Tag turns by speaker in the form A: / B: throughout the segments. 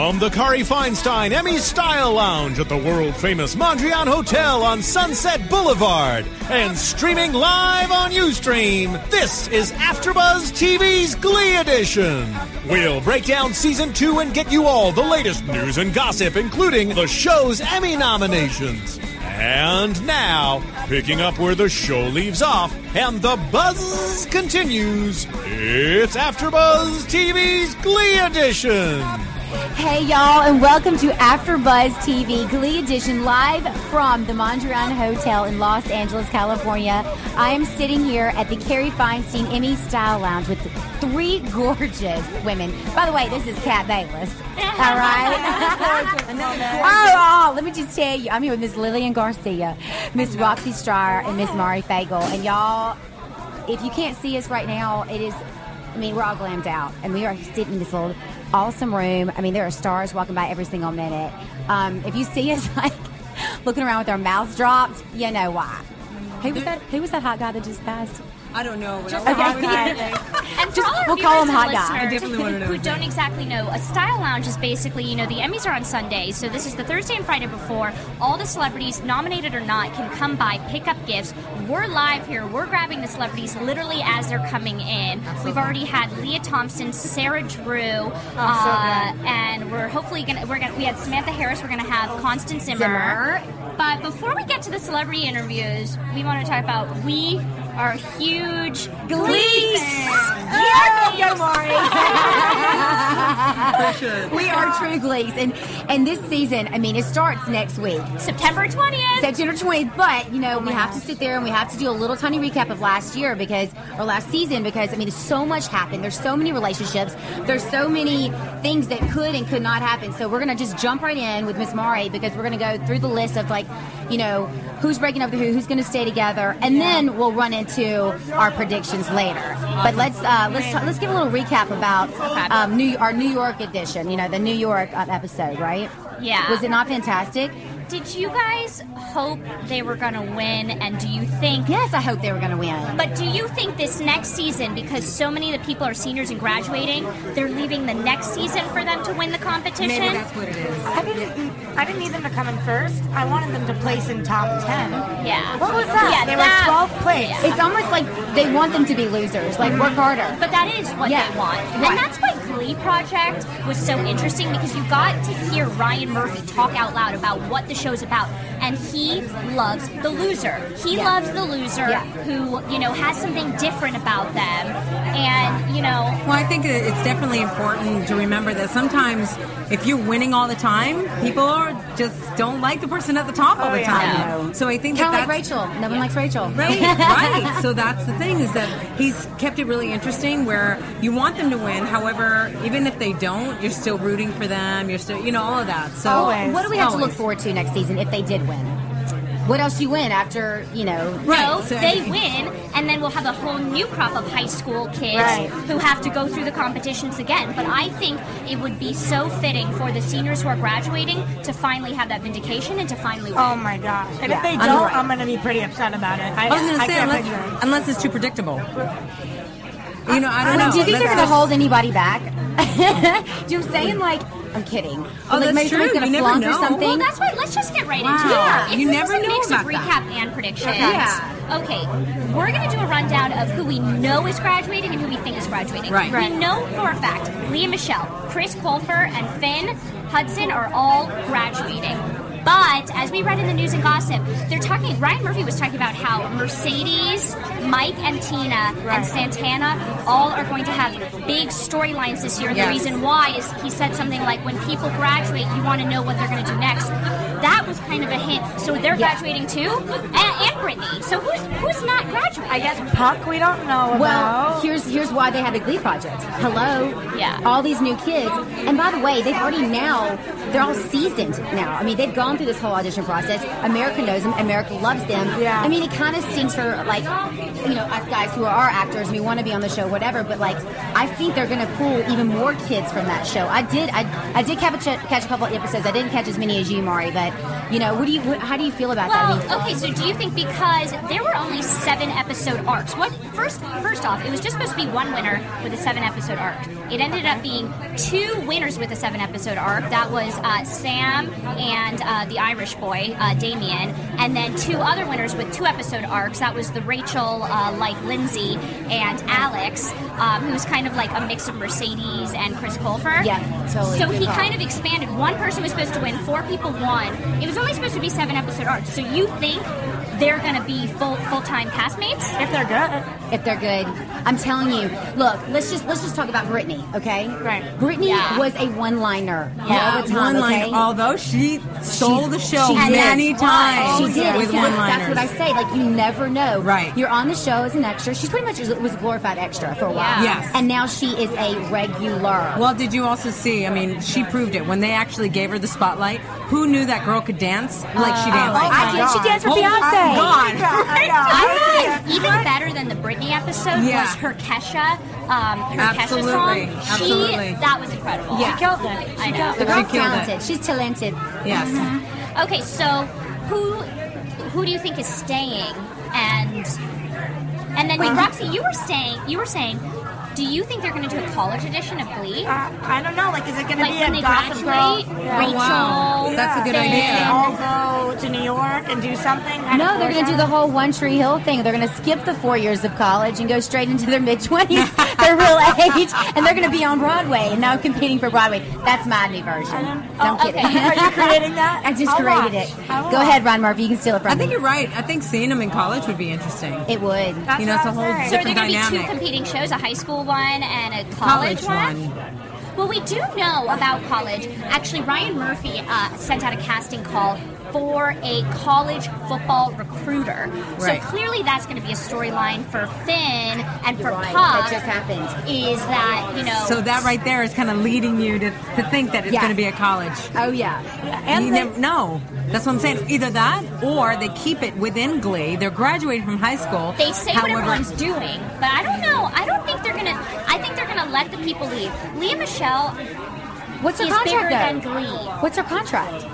A: From the Kari Feinstein Emmy Style Lounge at the world famous Mondrian Hotel on Sunset Boulevard and streaming live on Ustream, this is AfterBuzz TV's Glee Edition. We'll break down season two and get you all the latest news and gossip, including the show's Emmy nominations. And now, picking up where the show leaves off and the buzz continues, it's AfterBuzz TV's Glee Edition.
B: Hey y'all, and welcome to AfterBuzz TV Glee Edition live from the Mondrian Hotel in Los Angeles, California. I am sitting here at the Kari Feinstein Emmy Style Lounge with three gorgeous women. By the way, this is Kat Bayless. All right. oh, oh, let me just tell you, I'm here with Miss Lillian Garcia, Miss Roxy Stryer, and Miss Mari Fagel. And y'all, if you can't see us right now, it is. I mean, we're all glammed out, and we are sitting in this little awesome room. I mean, there are stars walking by every single minute. Um, if you see us like looking around with our mouths dropped, you know why. Who was that? Who was that hot guy that just passed?
C: I don't know. But
D: Just
C: I
D: hot guy. And
B: Just- we'll call him hot guy.
C: I definitely wanna know
D: who don't exactly know, a style lounge is basically, you know, the Emmys are on Sundays, so this is the Thursday and Friday before. All the celebrities, nominated or not, can come by, pick up gifts. We're live here. We're grabbing the celebrities literally as they're coming in. We've already had Lea Thompson, Sarah Drew, uh, and we're hopefully gonna we're gonna we had Samantha Harris. We're gonna have Constance Zimmer. But before we get to the celebrity interviews, we want to talk about we are huge Glee fans.
B: Yeah, go Mari. we are true glees, and and this season, I mean, it starts next week.
D: September 20th.
B: September 20th. But, you know, we have to sit there and we have to do a little tiny recap of last year because, or last season, because, I mean, so much happened. There's so many relationships. There's so many things that could and could not happen. So we're going to just jump right in with Miss Mari because we're going to go through the list of, like, you know, who's breaking up with who, who's going to stay together, and then we'll run into our predictions later. But let's uh, let's ta- let's give a little recap about um, New our New York edition. You know, the New York uh, episode, right?
D: Yeah.
B: Was it not fantastic?
D: Did you guys hope they were going to win? And do you think?
B: Yes, I hope they were going to win.
D: But do you think this next season, because so many of the people are seniors and graduating, they're leaving the next season for them to win the competition?
C: Maybe that's what it is.
E: I didn't. I didn't need them to come in first. I wanted them to place in top ten.
D: yeah.
E: What was that?
D: Yeah,
E: they
D: that-
E: were 12th place.
B: It's almost like they want them to be losers, like work harder.
D: But that is what
B: Yeah.
D: they want.
B: Right.
D: And that's why Glee Project was so interesting because you got to hear Ryan Murphy talk out loud about what the show's about. And he loves the loser. He
B: Yeah.
D: loves the loser
B: Yeah.
D: who, you know, has something different about them. And, you know,
C: Well, I think it's definitely important to remember that sometimes if you're winning all the time, people are just don't like the person at the top all
E: Oh,
C: the
E: yeah.
C: time.
B: No.
C: So I think
B: Kind
C: that
B: of like
C: that's,
B: Rachel. No one likes Rachel.
C: Right, right. So that's the thing is that he's kept it really interesting where you want them to win. However, even if they don't, you're still rooting for them. You're still, you know, all of that. So
E: Always.
B: What do we have to look forward to next season if they did win? What else you win after, you know?
C: Right.
D: No,
C: so-
D: they win, and then we'll have a whole new crop of high school kids
E: Right.
D: who have to go through the competitions again. But I think it would be so fitting for the seniors who are graduating to finally have that vindication and to finally win.
E: Oh my gosh! And
B: Yeah,
E: if they
B: I'm
E: don't,
B: right.
E: I'm going to be pretty upset about it. I,
C: I was going to say
E: can't
C: unless,
E: picture
C: unless it's too predictable. You know, I don't
B: Well,
C: know.
B: do you think they're going to hold anybody back? do you know what I'm saying? Like, I'm kidding.
C: Oh,
B: like,
C: that's
B: maybe
C: true.
B: somebody's going
C: You never
B: flunk or
C: know.
B: something.
D: Well, that's why. Let's just right into
C: Wow.
D: it. If
C: You never
D: a
C: know
D: mix
C: about
D: of recap
C: that.
D: and predictions.
C: Yeah.
D: Okay, we're gonna do a rundown of who we know is graduating and who we think is graduating.
C: Right.
D: We know for a fact Lea Michele, Chris Colfer, and Finn Hudson are all graduating. But as we read in the news and gossip, they're talking. Ryan Murphy was talking about how Mercedes, Mike, and Tina and Santana all are going to have big storylines this year. And
C: Yes.
D: the reason why is he said something like, "When people graduate, you want to know what they're going to do next." That was kind of a hint. So they're
B: Yeah.
D: graduating too, and, Brittany. So who's who's not graduating?
E: I guess Puck we don't know
B: Well, here's here's why they had the Glee project. Hello,
D: Yeah.
B: all these new kids, and by the way, they've already now they're all seasoned now. I mean, they've gone through this whole audition process. America knows them. America loves them.
E: Yeah.
B: I mean, it kind of stinks for like you know us guys who are actors. We want to be on the show, whatever. But like, I think they're going to pull even more kids from that show. I did I I did catch a, catch a couple of episodes. I didn't catch as many as you, Mari. But you know, what do you what, how do you feel about that? I mean,
D: okay, so do you think because there were only seven episode arcs? What first? First off, it was just supposed to be one winner with a seven episode arc. It ended up being two winners with a seven episode arc. That was uh, Sam and uh, the Irish boy uh, Damien, and then two other winners with two episode arcs. That was the Rachel uh, like Lindsay and Alex, um, who was kind of like a mix of Mercedes and Chris Colfer.
B: Yeah, totally.
D: So he
B: call.
D: kind of expanded. One person was supposed to win, four people won. It was only supposed to be seven episode arcs. So you think they're going to be full full time castmates?
E: if they're good.
B: if they're good. I'm telling you. Look, let's just let's just talk about Brittany, okay?
E: Right.
B: Brittany
D: Yeah.
B: was a one-liner
D: Yeah.
B: all the time.
C: One line,
B: okay?
C: although she stole the show
B: she did.
C: many times
B: She did.
C: with one
B: that's, that's what I say. Like you never know.
C: Right.
B: You're on the show as an extra. She's pretty much was a glorified extra for a while.
D: Yeah.
C: Yes.
B: And now she is a regular.
C: Well, did you also see? I mean, she proved it when they actually gave her the spotlight. Who knew that girl could dance like she oh, danced?
E: Oh, oh,
B: I did. She danced for
C: Oh,
B: Beyonce.
C: God.
E: I know.
D: I think even better than the Britney episode
C: Yeah.
D: was her Kesha, um, her
C: Absolutely.
D: Kesha song.
C: Absolutely.
D: She that was incredible.
C: Yeah.
E: She killed it.
D: I know.
B: the girl's
C: She killed it.
B: talented. She's talented.
C: Yes.
D: Okay, so who who do you think is staying? And and then Wait, Roxy, you were saying you were saying, do you think they're going to do a college edition of Glee?
E: Uh, I don't know. Like, is it going to
D: Like
E: be
D: when
E: a
D: they
E: Gossip
D: graduate,
E: Girl? Yeah.
D: Rachel.
C: wow. That's a good
D: Finn,
E: They
C: idea.
E: all go to New York and do something.
B: No, they're going to do the whole One Tree Hill thing. They're going to skip the four years of college and go straight into their mid twenties, their real age, and they're going to be on Broadway and now competing for Broadway. That's my new version.
E: I don't-
B: No, I'm
D: oh,
B: kidding.
D: okay.
E: Are you creating that?
B: I just
E: I'll
B: created
E: watch.
B: it.
E: I will
B: Go
E: watch.
B: ahead, Ron Murphy. You can steal it from
C: I
B: me.
C: I think you're right. I think seeing them in college would be interesting.
B: It would.
E: That's
C: You know, it's a
E: I'm
C: whole
E: saying.
D: So are there going to be two competing shows, a high school one and a college,
C: College one.
D: Well, we do know about college. Actually, Ryan Murphy uh, sent out a casting call for a college football recruiter.
C: Right.
D: So clearly, that's going to be a storyline for Finn and for
B: right.
D: Puck.
B: That just happened.
D: Is that you know?
C: So that right there is kind of leading you to, to think that it's
B: Yeah.
C: going to be a college.
B: Oh yeah.
E: And
C: you
E: they-
C: never know. That's what I'm saying. Either that, or they keep it within Glee. They're graduating from high school.
D: They say
C: However,
D: what everyone's doing, but I don't know. I don't think they're gonna. I think they're gonna let the people leave. Lea Michele
B: What's her contract
D: than
B: though?
D: Glee.
B: What's her contract?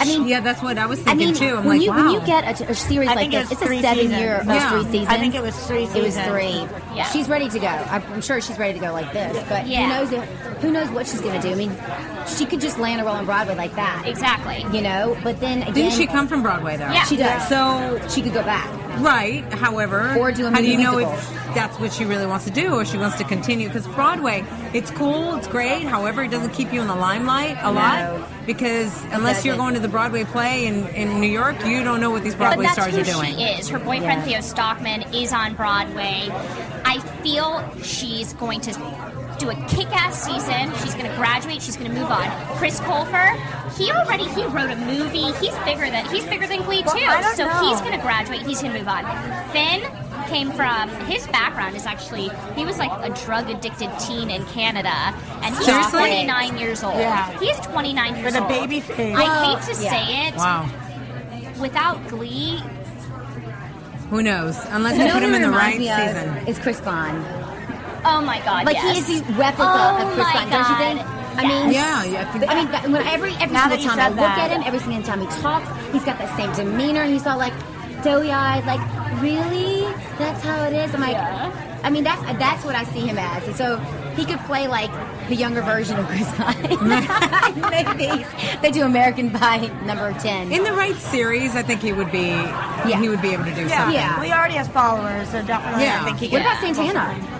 B: I mean,
C: Yeah, that's what I was
B: I
C: thinking
B: mean,
C: too. I'm
B: when
C: like,
B: you
C: wow.
B: when you get a, a series
E: I
B: like this,
E: it's
B: it's a
E: three
B: seven-year,
E: seasons.
B: or
C: Yeah.
B: three seasons.
E: I think it was three
B: It was three.
D: Yeah.
B: She's ready to go. I'm sure she's ready to go like this. But
D: Yeah.
B: who knows? Who knows what she's going to do? I mean, she could just land a role on Broadway like that.
D: Exactly.
B: You know. But then again,
C: Didn't she come from Broadway though?
D: Yeah.
B: She does.
C: So
B: she could go back.
C: Right. However,
B: Or do a
C: how do you know
B: musical.
C: if that's what she really wants to do, or she wants to continue? Because Broadway, it's cool, it's great. However, it doesn't keep you in the limelight a lot because unless you're going to the Broadway play in, in New York, you don't know what these
D: But
C: Broadway
D: that's
C: stars
D: who
C: are doing.
D: she is. Her boyfriend
B: Yeah.
D: Theo Stockman is on Broadway. I feel she's going to do a kick-ass season. She's going to graduate. She's going to move on. Chris Colfer, he already he wrote a movie. He's bigger than he's bigger than Glee too.
E: I don't
D: so
E: know.
D: he's going to graduate. He's going to move on. Finn came from his background is actually he was like a drug addicted teen in Canada and he's
C: Seriously?
D: 29 years old.
E: Yeah.
D: He is 29 years
E: With a
D: old.
E: baby face.
D: I hate to
B: Yeah.
D: say it.
C: Wow.
D: Without Glee,
C: Who knows? Unless
B: You
C: they
B: know
C: put him in the
B: reminds
C: right season.
B: Is Chris Klein.
D: Oh my god!
B: Like
D: yes.
B: he is the replica
D: Oh
B: of Chris
D: my
B: Klein, don't you
D: God.
B: think? I mean,
C: Yeah, yeah. I think-
B: I mean, that- when every every
E: Now
B: single time I look
E: that.
B: at him, every single time he talks, he's got that same demeanor. He's all like doughy eyed, like really? That's how it is. I'm like, I mean, that's that's what I see him as. And so he could play like the younger version of Chris Pine. Maybe they do American Pie number ten.
C: In the right series, I think he would be. Yeah. He would be able to do
E: Yeah.
C: something.
B: Yeah.
E: We already has followers, so definitely
C: Yeah.
E: I think he
B: what
E: can.
B: about Santana?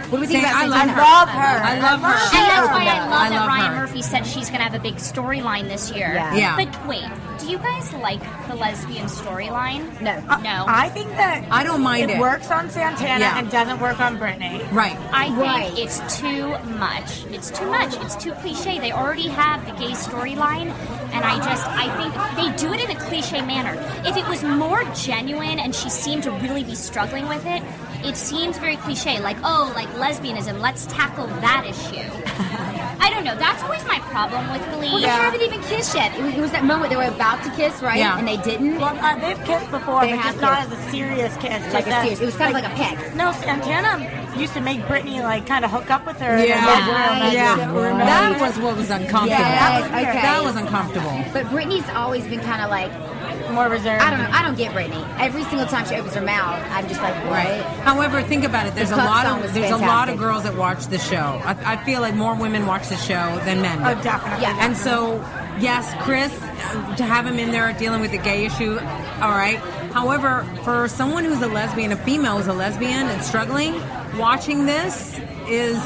B: What do we think
C: San- I
B: about
C: love her.
E: I love her.
C: I love her.
D: And that's why I
B: I
D: love that Ryan
C: her.
D: Murphy said she's going to have a big storyline this year.
B: Yeah.
C: Yeah.
D: But wait, do you guys like the lesbian storyline?
B: No.
D: No.
E: I think that
C: I don't mind
E: it,
C: it.
E: works on Santana
C: Yeah.
E: and doesn't work on Brittany.
C: Right.
D: I think
B: Right.
D: it's too much. It's too much. It's too cliche. They already have the gay storyline. and I just I think they do it in a cliche manner. If it was more genuine and she seemed to really be struggling with it, it seems very cliche. Like oh, like lesbianism. Let's tackle that issue. I don't know. That's always my problem with Glee.
B: Well, they haven't even kissed yet. It was, it was that moment they were about to kiss, right?
C: Yeah.
B: And they didn't.
E: Well, uh, they've kissed before,
B: They
E: but
B: have
E: just not
B: kissed.
E: as a serious kiss.
B: Like
E: just
B: a serious- it was kind of like a peck.
E: No, Santana used to make Brittany like kind of hook up with her.
C: Yeah,
E: and
C: yeah. That was what was uncomfortable.
B: Yes,
E: That was
B: okay.
C: That was uncomfortable.
B: But Brittany's always been kind of like,
E: more reserved.
B: I don't know. I don't get Brittany. Every single time she opens her mouth, I'm just like, what?
C: Right. However, think about it. There's
B: The
C: a lot of there's a lot of girls that watch the show. I, I feel like more women watch the show than men.
E: Oh, definitely.
B: Yeah.
C: And so, yes, Chris, to have him in there dealing with the gay issue, all right. However, for someone who's a lesbian, a female who's a lesbian and struggling, watching this is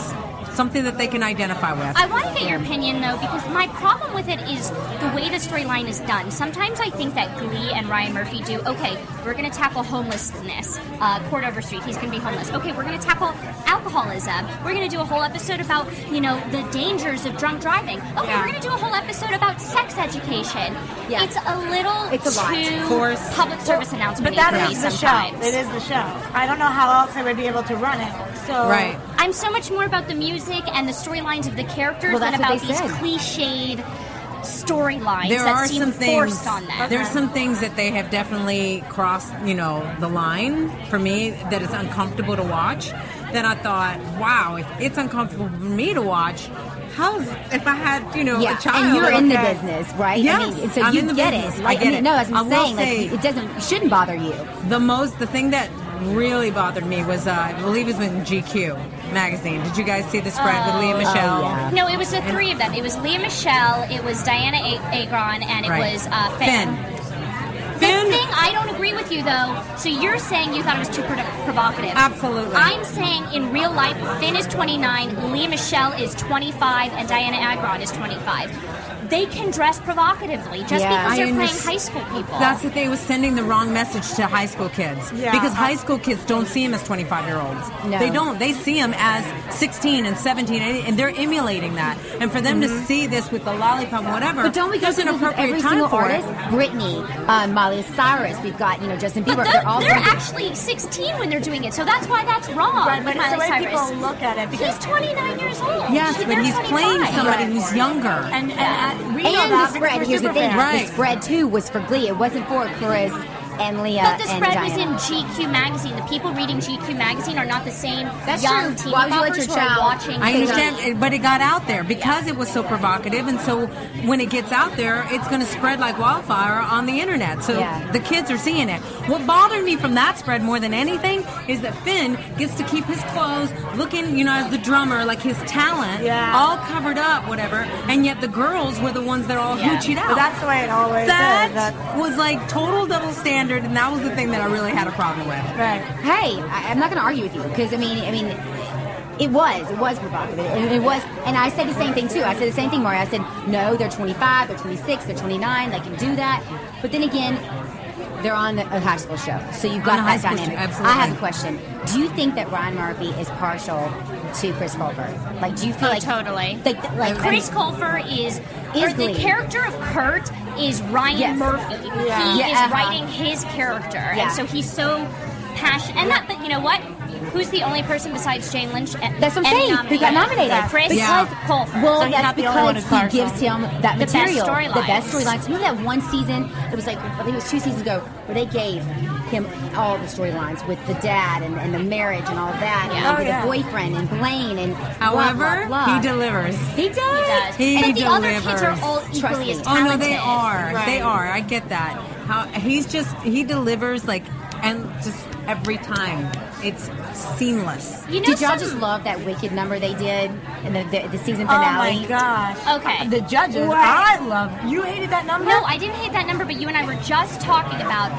C: something that they can identify with.
D: I want to get your opinion though, because my problem with it is the way the storyline is done. Sometimes I think that Glee and Ryan Murphy do. Okay, we're going to tackle homelessness. Uh, Cord Overstreet, he's going to be homeless. Okay, we're going to tackle alcoholism. We're going to do a whole episode about you know the dangers of drunk driving. Okay,
E: Yeah.
D: we're going to do a whole episode about sex education.
B: Yeah.
D: It's a little
B: It's a lot.
D: too
C: Of course.
D: public service announcement.
E: But that
D: for me
E: the
D: sometimes.
E: show. It is the show. I don't know how else I would be able to run it. So
C: right.
D: I'm so much more about the music and the storylines of the characters
B: Well,
D: than about these
B: said.
D: cliched storylines
C: there
D: that
C: are
D: seem
C: some
D: forced
C: things
D: on them.
C: there's some things that they have definitely crossed you know the line for me that is uncomfortable to watch that i thought wow if it's uncomfortable for me to watch how's if i had you know
B: Yeah,
C: a child
B: and you're in the business, right?
C: Yes,
B: I mean, so
C: I'm
B: you
C: in the
B: get
C: business.
B: it.
C: I
B: Like,
C: get
B: mean,
C: it.
B: no, as I'm
C: I
B: saying,
C: say-
B: like, it doesn't shouldn't bother you.
C: the most the thing that really bothered me was uh, i believe it was in gq magazine did you guys see the spread with lea michele
B: yeah.
D: No, it was the three of them. It was Lea Michele, it was Dianna A- Agron, and it
C: Right.
D: was uh, Finn.
C: Finn.
D: The thing I don't agree with you though. So you're saying you thought it was too pro- provocative.
C: Absolutely.
D: I'm saying in real life, Finn is 29, Lea Michele is 25, and Dianna Agron is 25. They can dress provocatively just
B: Yeah.
D: because they're playing high school people.
C: That's the thing. It was sending the wrong message to high school kids
E: Yeah.
C: because high school kids don't see them as 25 year olds.
B: No.
C: They don't. They see them as 16 and 17, and and they're emulating that. And for them to see this with the lollipop, whatever,
B: Mm-hmm. But don't we go
C: there's an appropriate
B: every
C: time
B: single
C: for
B: artist?
C: it.
B: Britney, um, Miley Cyrus. We've got you know Justin Bieber.
D: But
B: they're
D: they're,
B: all
D: they're actually 16 when they're doing it, so that's why that's wrong.
E: Right, but
D: with
E: it's the
D: Miley
E: way
D: Cyrus.
E: people look at it because
D: He's 29 years old.
C: Yes,
D: She's-
C: but
D: they're
C: he's playing somebody
E: Right.
C: who's younger.
E: and, and, and we
B: And the spread. Here's the thing.
C: Right.
B: the spread too was for Glee. It wasn't for Chris and Lea.
D: But the
B: and
D: spread was in GQ magazine. The people reading GQ magazine are not the same
B: That's
D: young
B: true.
D: teen
B: Why would you let your
D: who are
B: child-
D: watching.
C: I understand, it- but it got out there because it was so provocative, and so when it gets out there, it's going to spread like wildfire on the internet. So
B: Yeah.
C: the kids are seeing it. What bothered me from that spread more than anything is that Finn gets to keep his clothes looking, you know, as the drummer, like his talent,
E: Yeah.
C: all covered up, whatever, and yet the girls were the ones that all
D: Yeah.
C: hoochied out.
E: But that's the way it always
C: that
E: is. That,
C: was like total double standard, and that was the thing that I really had a problem with.
E: right.
B: Hey, I, I'm not going to argue with you because I mean, I mean, it was, it was provocative. It, it was, and I said the same thing too. I said the same thing, Mario. I said, no, they're 25, they're 26, they're 29, they can do that. But then again, they're on a high school show, so you've got
C: On a
B: that dynamic.
C: show, absolutely.
B: I have a question. Do you think that Ryan Murphy is partial to Chris Colfer? Like, do you feel
D: Oh,
B: like
D: totally.
B: Like, like
D: Chris Colfer is, or the character of Kurt is Ryan
B: Yes.
D: Murphy.
E: Yeah.
D: He
B: Yeah,
D: is
B: uh-huh.
D: writing his character,
B: Yeah.
D: and so he's so passionate. And that, but you know what? Who's the only person besides Jane Lynch?
B: That's what I'm saying. Who got nominated?
D: Chris
C: Yeah.
D: Colfer.
B: Well,
E: So
B: that's
E: not the only one
B: because he gives him that
D: The best
B: material, the best storylines. You know that one season? It was like I think it was two seasons ago where they gave him all the storylines with the dad and, and the marriage and all that,
D: Yeah.
B: and
E: Oh,
B: with
E: yeah.
B: the boyfriend and Blaine and blah,
C: However,
B: blah, blah.
C: he delivers.
B: He does.
D: He does.
C: He
D: and the other kids are all
B: Trust
D: equally
B: me.
D: as
C: Oh no, they are.
E: Right.
C: They are. I get that. How he's just he delivers like and just every time it's seamless.
D: You know,
B: Did y'all just love that wicked number they did in the, the, the season finale?
E: Oh my gosh.
D: Okay.
E: The judges.
B: What?
E: I love. You hated that number.
D: No, I didn't hate that number, but you and I were just talking about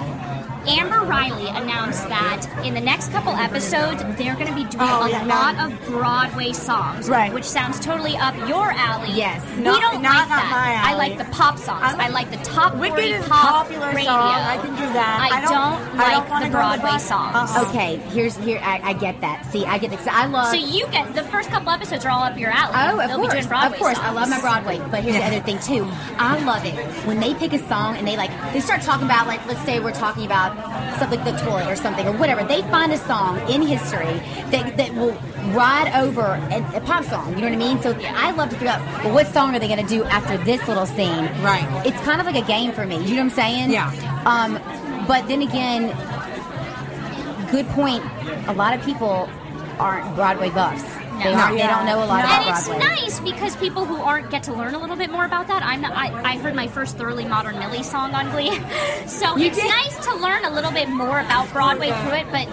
D: Amber Riley announced that in the next couple episodes, they're going to be doing
E: Oh,
D: a
E: yeah, no.
D: lot of Broadway songs,
E: Right.
D: which sounds totally up your alley.
B: Yes.
D: we don't
E: not
D: like
E: up
D: that.
E: my
D: I like the pop songs.
E: I
D: I
E: like-
D: like, the top
E: Wicked
D: 40
E: is a
D: pop
E: popular
D: radio.
E: song. I can do that.
D: I,
E: I don't-
D: don't,
E: I don't
D: like the Broadway
E: the-
D: songs.
E: Uh-uh.
B: Okay, here's here I, I get that. See, I get that. 'cause I love.
D: So you get the first couple episodes are all up your alley.
B: Oh, of
D: They'll be
B: course,
D: doing Broadway
B: of course. I love my. Broadway, but here's the other thing too. I love it when they pick a song and they like they start talking about like let's say we're talking about something like the toilet or something or whatever. They find a song in history that, that will ride over a, a pop song. You know what I mean? So I love to figure out well, what song are they going to do after this little scene?
C: Right.
B: It's kind of like a game for me. You know what I'm saying?
C: Yeah.
B: Um, but then again, good point. A lot of people aren't Broadway buffs. They,
D: No.
B: aren't, they don't know a lot about
D: and it's
B: Broadway.
D: nice because people who aren't get to learn a little bit more about that. I'm not, I, I heard my first thoroughly modern Millie song on Glee, so
B: You
D: it's
B: did?
D: nice to learn a little bit more about oh Broadway through it, but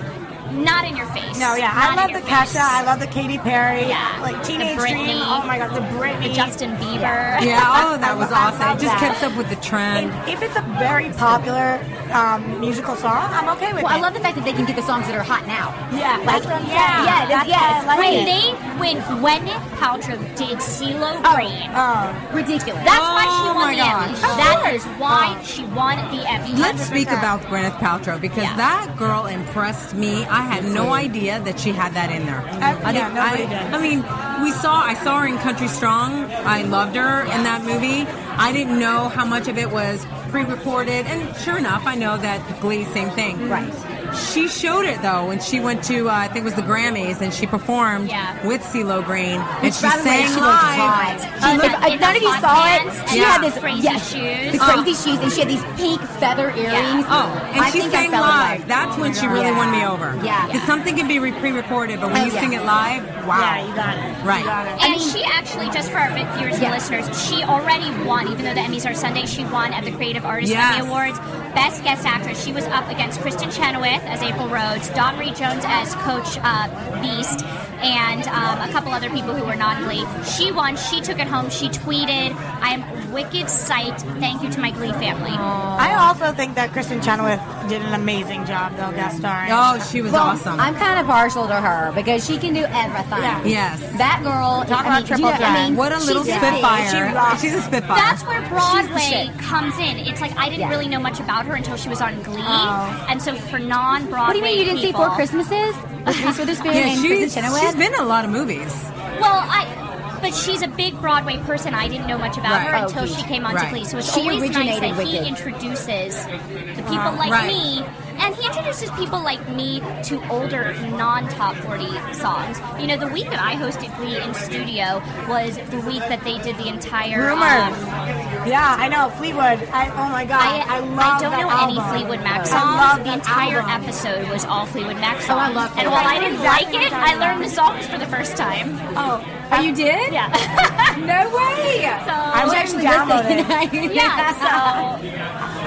D: not in your face.
E: No, yeah,
D: Not
E: I love the
D: face.
E: Kesha. I love the Katy Perry.
D: Yeah.
E: like Teenage Dream. Oh my god, the Britney.
D: the Justin Bieber.
C: Yeah, oh, that was awesome. It just
E: that.
C: kept up with the trend.
E: And if it's a very popular um, musical song, I'm okay with
B: Well,
E: it.
B: I love the fact that they can get the songs that are hot now.
E: Yeah,
B: like
E: that's what I'm
B: yeah,
E: saying.
B: yeah,
E: That's
B: it's, yeah,
E: why I
B: it's
E: like
B: great.
D: When they when Gwyneth Paltrow did CeeLo Green,
E: Oh,
B: ridiculous.
D: that's why she
C: Oh
D: won
C: my
D: the Emmy.
C: gosh.
D: That is why she won the Emmy.
C: Let's speak about Gwyneth Paltrow because
D: Yeah.
C: that girl impressed me. I had no idea that she had that in there.
E: Uh,
C: I
E: yeah, nobody
C: I,
E: did.
C: I mean, we saw. I saw her in Country Strong. I loved her in that movie. I didn't know how much of it was pre-recorded, and sure enough, I know that Glee, same thing.
B: Right.
C: She showed it though when she went to uh, I think it was the Grammys and she performed
D: Yeah.
C: with CeeLo Green and
B: Which,
C: she
B: by the way,
C: sang
B: she looked
C: live.
B: hot.
C: She
B: Uh,
C: looked-
B: if, if none of you saw it, she
C: and
B: had
C: the
B: this
D: crazy
B: yes,
D: shoes.
B: the crazy shoes, and she had these pink feather earrings.
C: Oh, and
B: I
C: she sang
B: fell
C: live.
B: love.
C: That's when she really
B: Yeah.
C: won me over.
B: Yeah.
C: Because something can be re- pre-recorded, but when
B: Oh,
C: you
B: yeah.
C: sing it live, wow.
E: yeah, you got it.
C: Right.
E: Got it.
D: And she actually, just for our viewers
B: Yeah.
D: and listeners, she already won, even though the Emmys are Sunday, she won at the Creative Artist
C: Yes.
D: Emmy Awards. Best Guest Actress. She was up against Kristin Chenoweth as April Rhodes, Dot-Marie Jones as Coach uh, Beiste, and um, a couple other people who were not Glee. She won. She took it home. She tweeted, I am wicked psyched. Thank you to my Glee family.
E: I also think that Kristin Chenoweth did an amazing job, though, guest starring.
C: Oh, she was
B: Well,
C: awesome.
B: I'm kind of partial to her because she can do everything.
E: Yeah.
C: yes.
B: That girl.
E: Talk
B: I
E: about
B: mean,
E: triple
B: you know, I
E: threat.
B: mean,
C: what a little
B: she's
C: spitfire.
E: She.
C: She's a spitfire.
D: That's where Broadway comes in. It's like I didn't
B: Yeah.
D: really know much about her until she was on Glee,
E: Oh.
D: and so for non-Broadway
B: What do you mean you didn't see Four Christmases with Reese Witherspoon
C: yeah,
B: and
C: she's,
B: Kristin Chenoweth?
C: she's been in a lot of movies.
D: Well, I. But she's a big Broadway person. I didn't know much about
C: Right.
D: her
B: Oh,
D: until
B: huge.
D: she came onto
C: Right.
D: Glee. So it's
B: She
D: always nice that he
B: it.
D: introduces the people like
C: Right.
D: me, and he introduces people like me to older non-top 40 songs. You know, the week that I hosted Glee in studio was the week that they did the entire
E: Rumors.
D: um,
E: yeah, I know. Fleetwood. I, oh my god.
D: I,
E: I, love
D: I don't know
E: album.
D: any Fleetwood Mac
E: I
D: songs. the entire
E: album.
D: episode was all Fleetwood Mac songs.
B: Oh, I love
D: And while
E: Mac.
D: I didn't
E: Exactly
D: like it, I learned the songs for the first time.
E: Oh,
B: Oh, you did?
D: Yeah.
B: No way.
D: so
E: I
B: was
E: was
B: actually
E: downloading.
B: listening.
D: yeah. So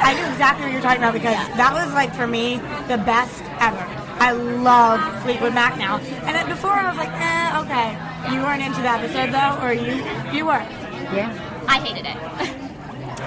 E: I knew exactly what you're talking about because that was like for me the best ever. I love Fleetwood Mac now, and then before I was like, eh, okay. You weren't into the episode though, or you you were.
B: Yeah.
D: I hated it.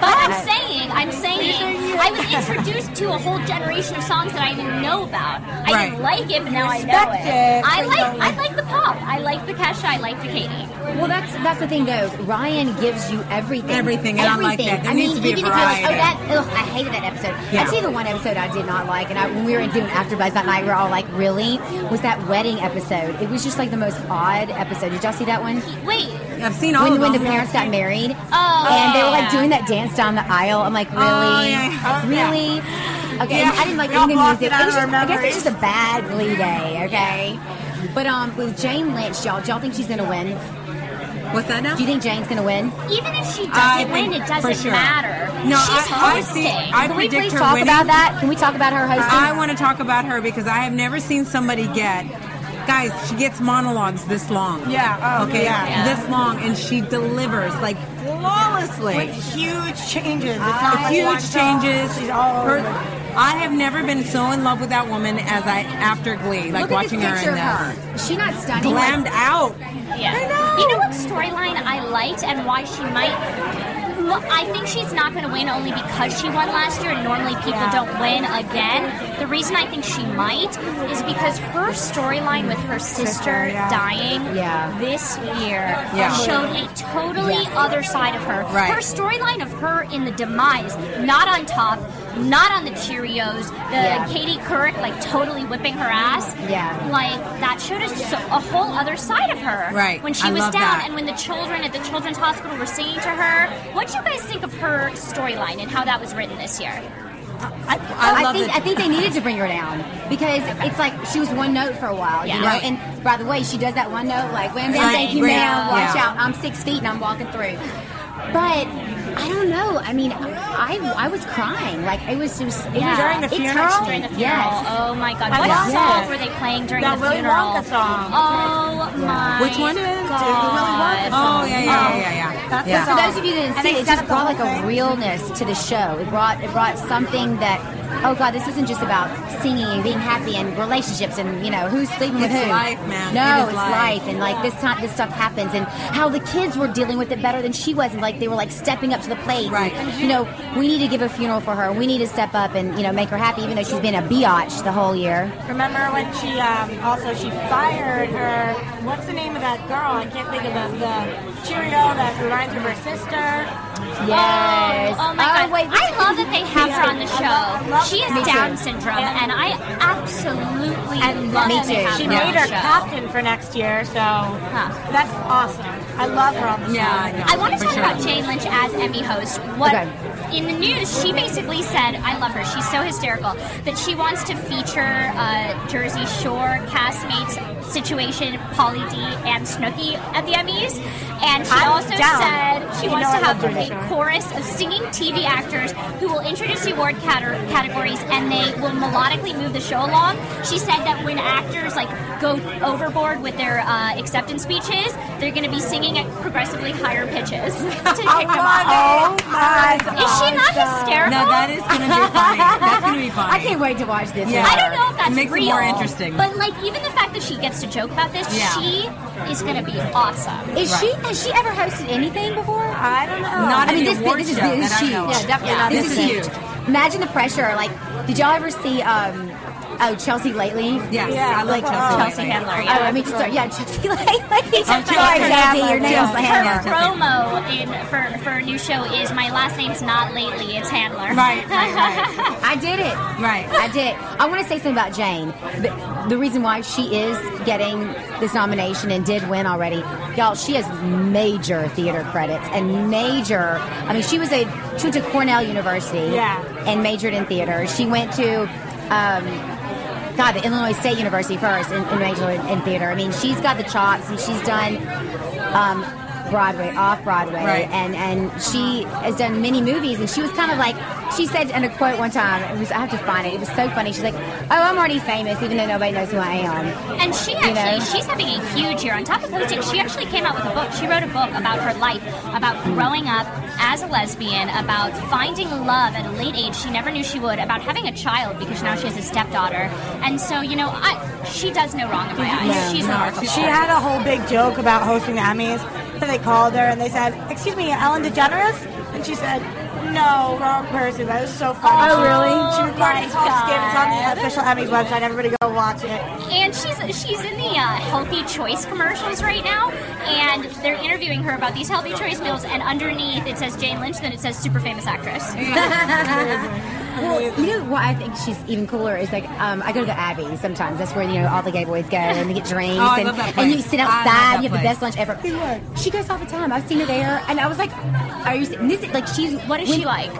D: But I'm saying, I'm saying, I was introduced to a whole generation of songs that I didn't know about. I
C: Right.
D: didn't like it, but now I know it.
E: it,
D: I like, I
E: like-
D: like the pop. I like the Kesha. I like the Katy.
B: Well, that's that's the thing though. Ryan gives you everything.
C: Everything, and I like
B: Everything.
C: that. There
B: I
C: needs
B: mean,
C: to be a
B: even if you're like, oh, that, ugh, I hated that episode.
C: Yeah.
B: I'd say the one episode I did not like, and I, when we were doing AfterBuzz that night, we were all like, really? Was that wedding episode? It was just like the most odd episode. Did y'all see that one?
D: Wait,
C: I've seen all
B: when,
C: of
B: when the parents got married,
D: Oh,
B: and they were like doing that dance down the aisle. I'm like, really,
C: Oh, yeah.
B: really? Okay,
E: Yeah.
B: I didn't like any music.
E: it
B: It was just, I guess it's just a bad Glee day. Okay, but um, with Jane Lynch, y'all, do y'all think she's gonna win?
C: What's that now?
B: Do you think Jane's gonna win?
D: even if she doesn't win, it doesn't
C: sure.
D: matter.
C: No,
D: She's
C: I- I
D: hosting.
C: see- I
B: Can we please talk
C: winning.
B: about that? Can we talk about her hosting?
C: I want to talk about her because I have never seen somebody get. Guys, she gets monologues this long.
E: Yeah, oh,
C: okay,
E: yeah.
D: Yeah.
C: this long, and she delivers like flawlessly.
E: With huge changes. It's not like
C: huge changes.
E: She's all over.
C: Her- I have never been so in love with that woman as I after Glee, like
B: Look
C: watching
B: at
C: her in
B: picture of
C: this.
B: She not stunning.
C: Glammed out.
D: Yeah.
C: I know.
D: You know what storyline I liked and why she might Well, I think she's not going to win only because she won last year, and normally people
E: Yeah.
D: don't win again. The reason I think she might is because her storyline with her sister,
E: yeah.
D: dying
B: Yeah.
D: this year showed a totally other side of her.
C: Right.
D: Her storyline of her in the demise, not on top, not on the Cheerios, the
B: Yeah.
D: Katie Couric like totally whipping her ass.
B: Yeah.
D: Like that showed us so, a whole other side of her.
C: Right.
D: When she
C: I
D: was
C: love
D: down
C: that.
D: and when the children at the children's hospital were singing to her. What do you guys think of her storyline and how that was written this year?
C: I oh,
B: I,
C: love
B: think
C: it.
B: I think they needed to bring her down because it's like she was one note for a while,
D: Yeah.
B: you know.
C: Right.
B: And by the way, she does that one note like, "Wham bam,
C: Right,
B: thank you,
C: right.
B: ma'am. Watch
C: Yeah.
B: out, I'm six feet and I'm walking through." But I don't know. I mean, I I was crying like it was just it
D: Yeah.
B: was
E: During the funeral?
D: During the funeral.
B: Yes.
D: Oh my god. What
E: loved
D: song
E: it.
D: were they playing during
E: That
D: the
E: Willy
D: funeral?
E: Wonka song.
D: Oh my
C: Which one?
E: Dude, the Willy
D: God.
E: Wonka
C: Oh yeah, yeah, yeah, yeah, yeah.
E: That's
C: yeah.
E: the
B: For those of you that didn't
E: And
B: see it, it just brought
E: whole
B: like a realness to the show. It brought it brought something that oh god, this isn't just about singing and being happy and relationships and you know who's sleeping with
C: It's
B: who.
C: life, man.
B: No,
C: It is
B: it's
C: life.
B: life. and like this time this stuff happens and how the kids were dealing with it better than she was and like they were like stepping up to the plate.
C: Right.
B: And, you know, we need to give a funeral for her. We need to step up and you know make her happy, even though she's been a biatch the whole year.
E: Remember when she um, also she fired her? What's the name of that girl? I can't think of the, the Cheerio that reminds her of her sister.
B: Yes.
D: Oh, oh my god!
B: wait,
D: I love that they have her on the
E: I
D: show.
E: love- I love
D: she has
E: that.
D: Down
B: too.
D: syndrome,
E: Yeah.
D: and I absolutely
E: And
D: love
B: Me too.
E: She
D: her
E: made her
D: the
E: captain for next year, so that's awesome. I love her on the show.
C: Yeah, I.
D: I want to talk
C: sure.
D: about Jane Lynch as Emmy host. What
B: Okay.
D: In the news? She basically said, "I love her. She's so hysterical that she wants to feature uh, Jersey Shore castmates situation, Pauly D and Snooki at the Emmys." And she
E: I'm
D: also
E: down.
D: said she
E: You
D: wants to have a
E: Shore.
D: chorus of singing TV actors who will introduce the award cate- categories and they will melodically move the show along. She said that when actors like go overboard with their uh, acceptance speeches, they're going to be singing at progressively higher pitches to kick them off.
E: Oh my
D: Is she not hysterical?
C: No, that is gonna be funny. That's gonna be funny.
B: I can't wait to watch this.
C: Yeah.
D: I don't know if that's
C: It makes it
D: real.
C: more interesting.
D: But like even the fact that she gets to joke about this,
C: Yeah.
D: she is going to be awesome.
B: Is she has she ever hosted anything before?
E: I don't know.
C: Not
B: I mean,
C: an
B: this,
C: award
B: this is,
C: show
B: this is
C: that I
B: huge.
C: know of.
E: Yeah, definitely not.
B: This,
C: This
B: is,
C: is
B: huge.
C: huge.
B: Imagine the pressure. Like, did y'all ever see um, oh Chelsea lately?
C: Yes,
E: Yeah,
C: I
E: like,
C: Chelsea.
D: Chelsea
C: Lately.
D: Handler,
B: Oh,
D: yeah.
B: I mean, sorry, yeah, Chelsea lately.
C: Chelsea
B: Sorry, Chelsea, your name's
E: yeah.
D: her
B: Handler.
D: promo in for for a new show is my last name's not lately, it's Handler.
C: Right, right, right.
B: I did it.
C: Right.
B: I did. I want to say something about Jane. The, the reason why she is getting this nomination and did win already, y'all. She has major theater credits and major. I mean, she was a she went to Cornell University.
E: Yeah.
B: And majored in theater. She went to. Um, God, the Illinois State University first and majored in, in theater. I mean, she's got the chops and she's done um, Broadway, off Broadway,
C: Right.
B: and and she has done many movies. And she was kind of like she said in a quote one time. It was I have to find it. It was so funny. She's like, "Oh, I'm already famous, even though nobody knows who I am."
D: And she
B: You know?
D: she's having a huge year. On top of hosting, she actually came out with a book. She wrote a book about her life, about growing up as a lesbian, about finding love at a late age she never knew she would, about having a child because now she has a stepdaughter. And so, you know, I, she does no wrong in my eyes.
B: Yeah.
D: she's
C: No,
D: remarkable.
E: She had a whole big joke about hosting the Emmys. And they called her and they said, "Excuse me, Ellen DeGeneres," and she said, "No, wrong person." That was so funny.
B: Oh, really?
E: She recorded this whole skit. It's on the official Emmys website. Everybody go watch it.
D: And she's she's in the uh, healthy choice commercials right now, and they're interviewing her about these healthy choice meals. And underneath it says Jane Lynch, then it says super famous actress.
B: Well, you know what I think she's even cooler is like um, I go to the Abbey sometimes. That's where you know all the gay boys go and they get drinks
C: Oh, I
B: and,
C: love that
B: and you
C: place.
B: sit
C: I love
B: outside.
C: that
B: You have the best lunch ever. She goes all the time. I've seen her there, and I was like, "Are you?" This is like she's
D: What is
B: when-
D: she like?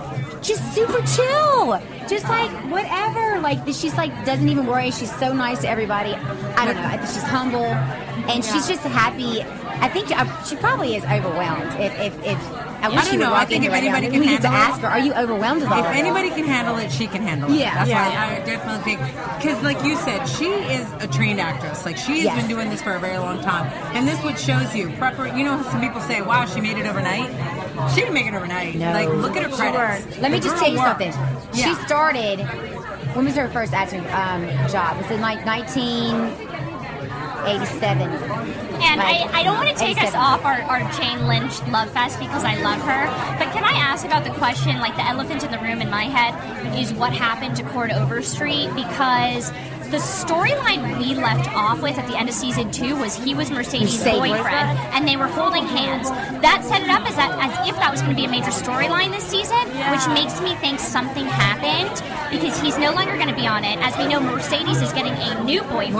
B: Just super chill. Just like whatever. Like she's like doesn't even worry. She's so nice to everybody. I don't know. I think she's humble, and she's just happy. I think uh, she probably is overwhelmed. If if, if I wish
C: I don't know. I think if
B: right now.
C: anybody
B: We
C: can
B: need to
C: handle it-
B: ask her. Are you overwhelmed with all
C: If
B: this?
C: anybody can handle it, she can handle it.
B: Yeah.
C: That's
E: Yeah.
C: why I definitely think because, like you said, she is a trained actress. Like she has
B: Yes.
C: been doing this for a very long time, and this what shows you. Prepar- you know, some people say, "Wow, she made it overnight." She didn't make it overnight.
B: No.
C: Like, look at her credits. Sure.
B: Let me
C: The
B: just tell you
C: worked.
B: something.
C: Yeah.
B: She started. When was her first acting um, job? Was it like 19? 87.
D: And
B: Like,
D: I, I don't want to take us off our, our Jane Lynch love fest because I love her. But can I ask about the question, like the elephant in the room in my head, is what happened to Cord Overstreet? Because the storyline we left off with at the end of season two was he was Mercedes'
B: Mercedes
D: boyfriend,
B: boyfriend?
D: and they were holding hands. That set it up as, that, as if that was going to be a major storyline this season, which makes me think something happened because he's no longer going to be on it. As we know, Mercedes is getting a new boyfriend.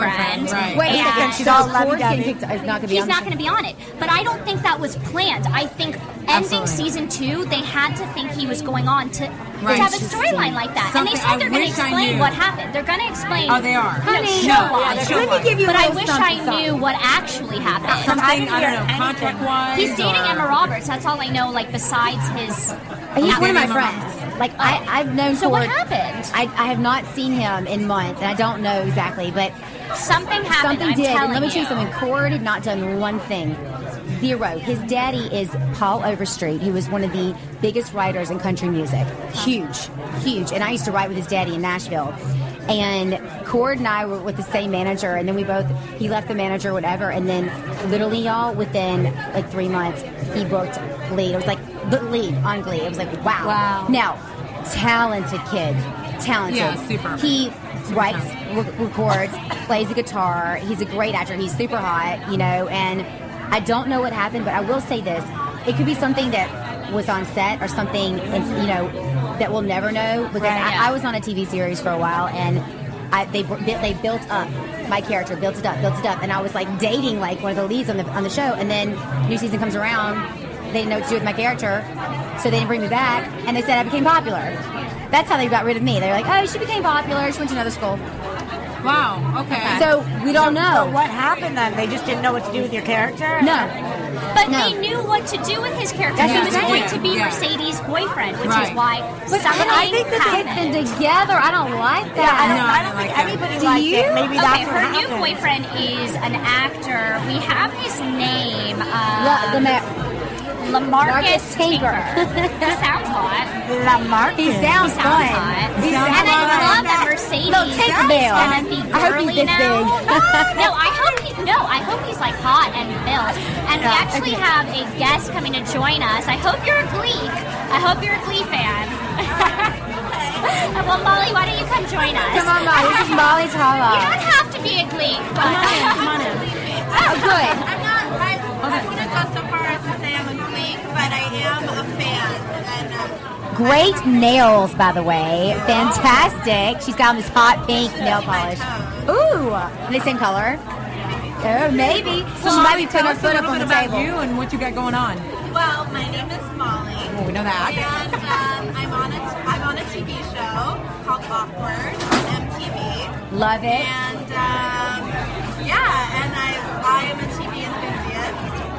C: Boyfriend, right.
B: Wait a second,
E: she's
B: so
E: all
B: Cord's
E: lovey-dovey.
B: getting kicked. Is not going to be.
D: He's not going to be on it. But I don't think that was planned. I think ending
C: Absolutely.
D: season two, they had to think he was going on to,
C: Right.
D: to have a storyline like that. and they said they're going to explain what happened. They're going to explain.
C: Oh, they are.
B: Honey,
C: no, yeah,
B: Let me give you
D: But
B: a
D: I wish I knew what actually happened.
C: Something,
E: I
C: don't know, contract wise.
D: He's dating Emma Roberts. That's all I know. Like besides his.
B: He's one of my friends. Like I, oh. I've known.
D: For So what happened?
B: I, I have not seen him in months, and I don't know exactly, but
D: Something happened.
B: something did. And let me tell you something. Cord had not done one thing. Zero. His daddy is Paul Overstreet, who was one of the biggest writers in country music. Oh. Huge, huge. And I used to write with his daddy in Nashville. And Cord and I were with the same manager, and then we both, he left the manager, whatever, and then literally, y'all, within like three months, he booked lead. It was like the lead on Glee. It was like, wow.
C: Wow.
B: Now, talented kid. Talented.
C: Yeah, super.
B: He writes, re- records, plays the guitar. He's a great actor. He's super hot, you know, and I don't know what happened, but I will say this. It could be something that was on set or something, you know, that we'll never know because
D: Right, yeah.
B: I, I was on a TV series for a while and I, they they built up my character, built it up, built it up, and I was like dating like one of the leads on the on the show, and then new season comes around, they didn't know what to do with my character, so they didn't bring me back, and they said I became popular. That's how they got rid of me. They're like, oh, she became popular. She went to another school.
C: Wow. Okay.
B: So we don't
E: So
B: know.
E: what happened then? They just didn't know what to do with your character?
B: No.
D: But
B: No.
D: they knew what to do with his character.
B: That's
D: he was
B: I'm
D: going to be
C: Yeah.
D: Mercedes' boyfriend, which
C: Right.
D: is why
B: But
D: something
B: I think that they've been together. I don't like
E: Yeah, I
B: that.
E: don't,
C: No,
E: I
C: I
E: don't
C: don't
E: think
C: like that.
E: anybody
B: Do
E: liked
B: you?
E: it. Maybe
D: Okay,
E: that's what
D: her new
E: happened.
D: boyfriend is an actor. We have his name.
B: La-
D: Uh,
B: the ma-
D: Lamarcus
B: Lamarcus
D: Tinker.
B: Tinker.
D: he sounds hot.
E: Lamarcus.
B: He sounds
D: He sounds
B: fun.
D: Mercedes
B: Little Tinkerbell.
D: gonna be
B: I hope he's this
D: now.
B: big.
D: no, I hope he, no, I hope he's like hot and built. And we actually
B: okay.
D: have a guest coming to join us. I hope you're a Glee. I hope you're a Glee fan. well, Molly, why don't you come join us?
B: Come on, Molly. This is Molly
D: You don't have to be a Glee. Come on in. Come on in.
B: Oh, good.
F: I'm not. I, I wouldn't go so far as to say I'm a geek, but I am a fan. And
B: Great nails, by the way. Fantastic. She's got on this hot pink nail polish. Ooh, are they same color? Oh, maybe. So she might be putting her
C: Tell us a
B: foot up
C: little
B: on the
C: bit about
B: table.
C: you and what you got going on.
F: well, my name is Molly,
C: Oh, we know that.
F: and um, I'm on a I'm on a TV show called Awkward on MTV,
B: Love it.
F: and um, yeah, and I I am a TV enthusiast,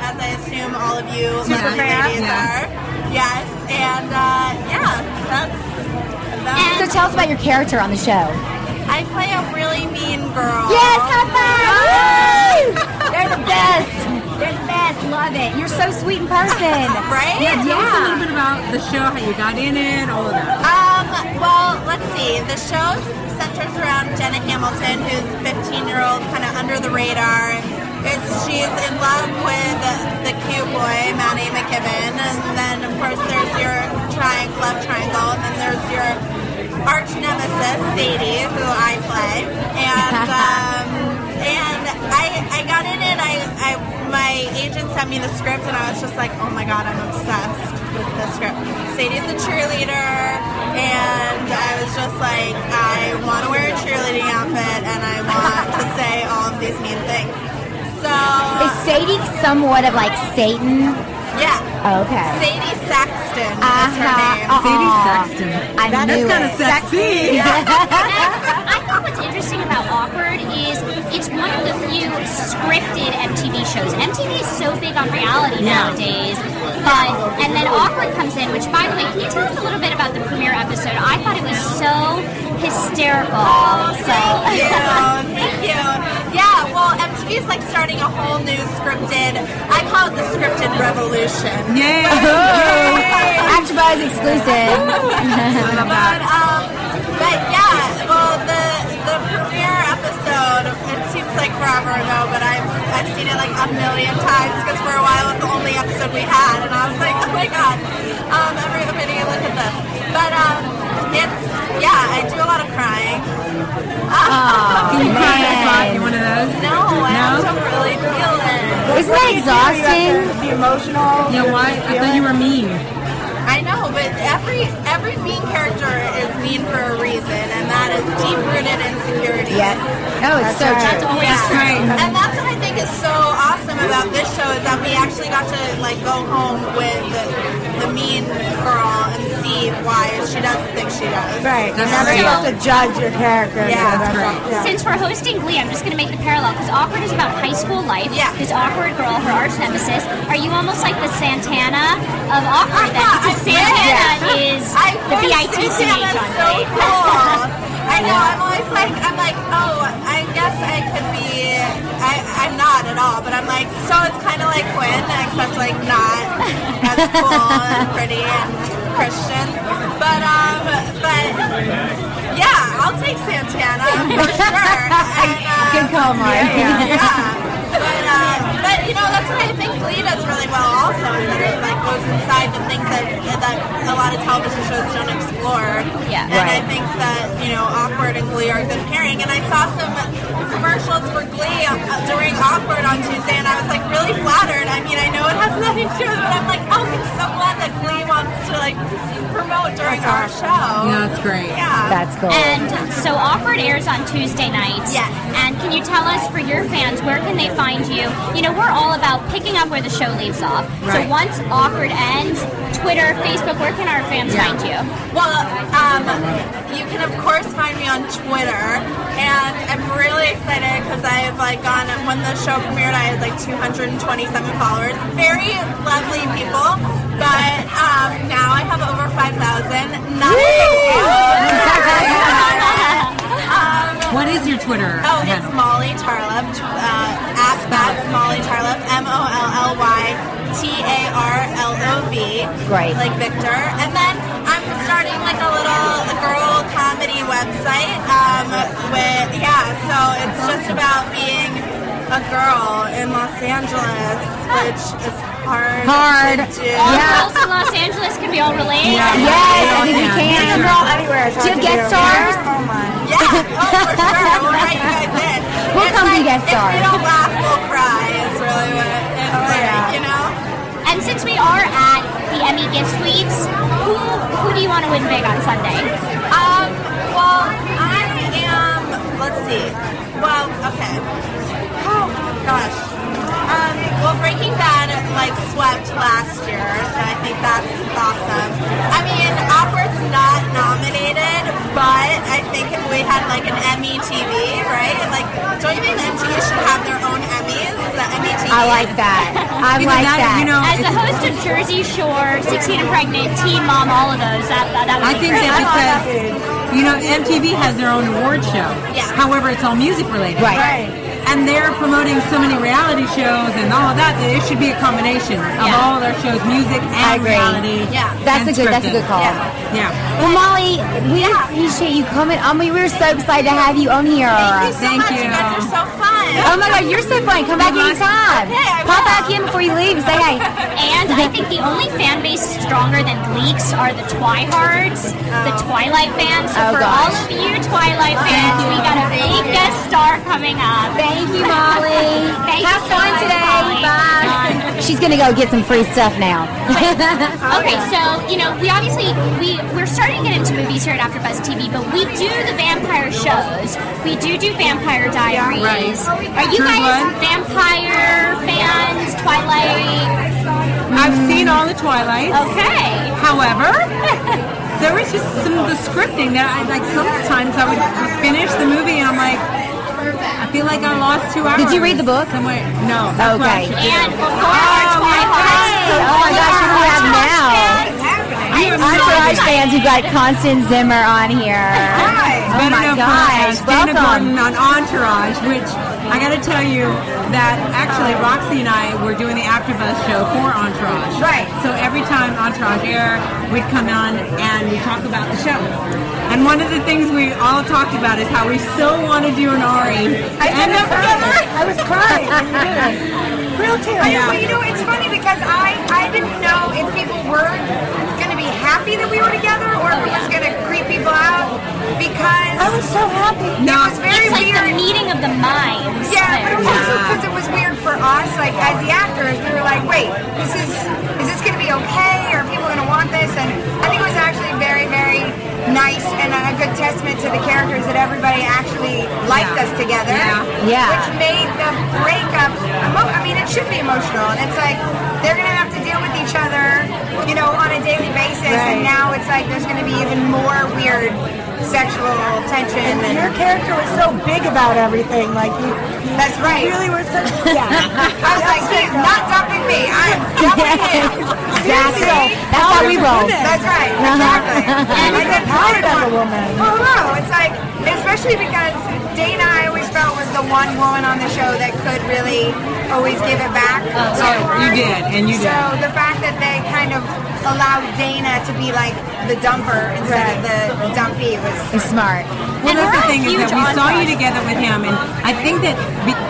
F: as I assume all of you lovely
E: fan?
F: ladies
C: Yeah.
F: are. Yes, and uh, yeah, that's. that's
B: So tell us about your character on the show.
F: I play a really mean girl.
B: Yes, high five! They're the best. They're the best. Love it. You're so sweet in person.
F: Right?
C: Yeah, tell us a little bit about the show, how you got in it, all of that.
F: Um, well, let's see. The show centers around Jenna Hamilton, who's a 15 year old, kind of under the radar. It's, she's in love with the cute boy, Matty McKibben. And then, of course, there's your triangle, love triangle. And then there's your arch nemesis, Sadie, who I play. And, um, and I, I got in it. I, I, my agent sent me the script, and I was just like, oh my god, I'm obsessed with the script. Sadie's a cheerleader, and I was just like, I want to wear a cheerleading outfit, and I want to say all of these mean things. So,
B: Is Sadie somewhat of like Satan?
F: yeah,
B: Okay.
F: Sadie Saxton is her
B: Uh-huh.
F: name.
B: Uh-uh.
C: Sadie Saxton.
B: I
C: That's
B: knew
C: kind of
B: it.
C: sexy.
D: I thought what's interesting about Awkward is it's one of the few scripted MTV shows. MTV is so big on reality
C: Yeah.
D: nowadays, but and then Awkward comes in. Which, by the way, can you tell us a little bit about the premiere episode? I thought it was so hysterical. so.
F: Thank you, thank you. Yeah, well, MTV is like starting a whole new scripted. I call it the scripted revolution.
C: Yay!
B: After Buzz exclusive.
F: But um, but yeah, well, the the premiere episode. It seems like forever forever ago, but I've I've seen it like a million times because for a while it's the only episode we had, and I was like, oh my god, um, every opinion, look at this. But um, it's yeah, I do a lot of crying. It.
B: Isn't that exhausting?
E: The emotional.
C: Yeah, why? I thought you were mean.
F: I know, but every every mean character is mean for a reason, and that is deep rooted insecurity.
B: Yes. Oh, it's so
E: That's
B: true.
F: Yeah.
C: right.
F: And that's what I think is so awesome about this show is that we actually got to like go home with the mean girl and see why she does the things she does.
E: Right. You're
C: That's
E: never
C: great.
E: supposed to judge your character.
F: Yeah,
E: so
F: that's
E: that's
C: great.
E: Yeah.
D: Since we're hosting Glee, I'm just going to make the parallel because Awkward is about high school life.
F: Yeah.
D: This awkward girl, her arch nemesis. Are you almost like the Santana of Awkward then?
F: Uh-huh,
D: Because Santana
F: wish.
D: is
F: I
D: the
F: wish
D: BITCH
F: Santana's
D: on
F: so cool. I know. I'm always like, I'm like, oh, I guess I could be. I, I'm not at all, but I'm like, so it's kind of like Quinn, except like not as cool and pretty and Christian. But um, but yeah, I'll take Santana for sure. And, uh,
B: Good call, Mark.
F: yeah. But, uh, but you know that's what I think Glee does really well also is that it like goes inside the things that that a lot of television shows don't explore.
D: Yeah.
F: And I think that you know Awkward and Glee are a good pairing. And I saw some commercials for Glee uh, during Awkward on Tuesday, and I was like really flattered. I mean, I know it has nothing to do with it, but I'm like, oh, I'm so glad that Glee wants to like promote during our show.
C: Yeah, that's great.
F: Yeah.
B: That's cool.
D: And so Awkward airs on Tuesday nights.
F: Yes.
D: And can you tell us, for your fans, where can they find you? You know, we're all about picking up where the show leaves off.
C: Right.
D: So once Awkward ends, Twitter, Facebook, where can our fans
C: Yeah.
D: find you?
F: Well, um, you can of course find me on Twitter, and I'm really excited because I've like gone when the show premiered. I had like 227 followers, very lovely people. But um, now I have over 5,000. Not um,
C: What is your Twitter
F: Oh, it's
C: handle?
F: Molly Tarlov. Uh, at that Molly Tarlov. M O L L Y T A R L O V.
B: Great.
F: Like Victor. And then I'm starting like a little girl comedy website. Um, with yeah, so it's just about being a girl in Los Angeles, which is hard.
B: Hard.
F: To.
D: All
B: Yeah.
D: girls in Los Angeles can be all related.
C: Yeah.
B: Yes, I think we can.
E: Being a girl anywhere is hard
B: Do you
E: to
B: have guest
E: do.
B: stars?
E: Oh my.
F: Yeah, oh for sure. We'll write you guys in.
B: We'll
F: It's
B: come to
F: like,
B: guest
F: If we don't laugh, we'll cry. Is really what it's
E: Oh,
F: like,
E: yeah.
F: you know.
D: And since we are at the Emmy gift suites, who who do you want to win big on Sunday?
F: Um. Well, I am. Let's see. Well, okay. Oh gosh. Like swept last year, so I think that's awesome. I mean, Awkward's not nominated, but I think if we had like an Emmy TV, right? Like, don't you think MTV should have their own Emmys? The Emmy TV.
B: I like that. I
C: You
B: like
C: that-
B: that.
C: you know,
D: As the host of Jersey Shore, 16 and Pregnant, Teen Mom, all of those, that that, that would
C: I
D: be
C: think
D: great.
C: that
E: I like that
C: because you know MTV has their own award show.
F: Yeah.
C: However, it's all music related.
B: Right.
E: Right.
C: And they're promoting so many reality shows and all of that that it should be a combination of
D: Yeah.
C: all their shows, music
B: I
C: and
B: agree.
C: reality.
F: Yeah.
B: That's a good. That's a good call.
C: Yeah.
B: Well, Molly, we appreciate you coming. Um, I mean, we're so excited to have you on here.
F: Thank you so
C: Thank
F: much.
C: you.
F: You guys are so fun.
B: Oh my God, you're so fun. Come back anytime.
F: Okay, I
B: Pop back in before you leave and say hey.
D: And I think the only fan base stronger than Gleeks are the Twihards, the oh. Twilight fans. So
B: Oh,
D: for
B: gosh.
D: all of you Twilight fans, we got a big guest star coming up.
B: Thank you, Molly.
D: Thank
B: Have
D: you
B: fun
D: much,
B: today.
D: Molly.
B: Bye. She's gonna go get some free stuff now.
D: Okay, so you know we obviously we we're starting to get into movies here at AfterBuzz TV, but we do the vampire shows. We do do Vampire Diaries.
C: right.
D: Are you
C: True
D: guys
C: Blood.
D: vampire fans? Twilight.
C: I've seen all the Twilights.
D: Okay.
C: However, there was just some of the scripting that I like. Sometimes I would finish the movie and I'm like, I feel like I lost two hours.
B: Did you read the book?
C: Somewhere. No. That's
B: Okay.
C: should do.
D: And before our
C: Oh,
D: Twihards,
B: Oh my gosh, what do we have now? Entourage fans, we've got Constance Zimmer on here. Hi.
C: Oh
B: my gosh,
C: Dana
B: welcome.
C: On Entourage, which I got to tell you that actually Roxy and I were doing the AfterBuzz show for Entourage.
E: Right.
C: So every time Entourage air, we'd come on and we talk about the show. And one of the things we all talked about is how we so want to do an Ari.
E: I
C: And
E: it.
C: I
E: was crying when you did it. Real tears.
G: Know, but you know, it's funny because I, I didn't know if people were going to be happy that we were together or if it was going to creep people out because
E: I was so happy.
G: No, it was very
D: it's like
G: weird.
D: the meeting of the minds.
G: Yeah, but it was also because it was weird for us, like as the actors, we were like, wait, this is is this going to be okay? Are people going to want this? And I think it was actually very, very nice and a good testament to the characters that everybody actually liked us together.
C: Yeah.
B: Yeah.
G: Which made the breakup, emo- I mean, it should be emotional. And it's like they're going to have to deal with each other, you know, on a daily basis. And now it's like there's going to be even more weird sexual tension.
E: And
G: And
E: your character was so big about everything. Like you, you
G: That's right.
E: really were such. Yeah.
G: I was like, he's not dumping me. I am dumping him.
B: Exactly. How we roll.
G: That's right. Uh-huh. Exactly. And get
E: Empowered as a woman.
G: Well, no, it's like, especially because Dana, I always felt was the one woman on the show that could really always give it back.
C: Oh, you did, and you
G: so
C: did.
G: So the fact that they kind of allowed Dana to be like the dumper instead of the dumpy was
B: It's smart.
C: Well,
D: And
C: that's the thing is that we saw you together with him, and I think that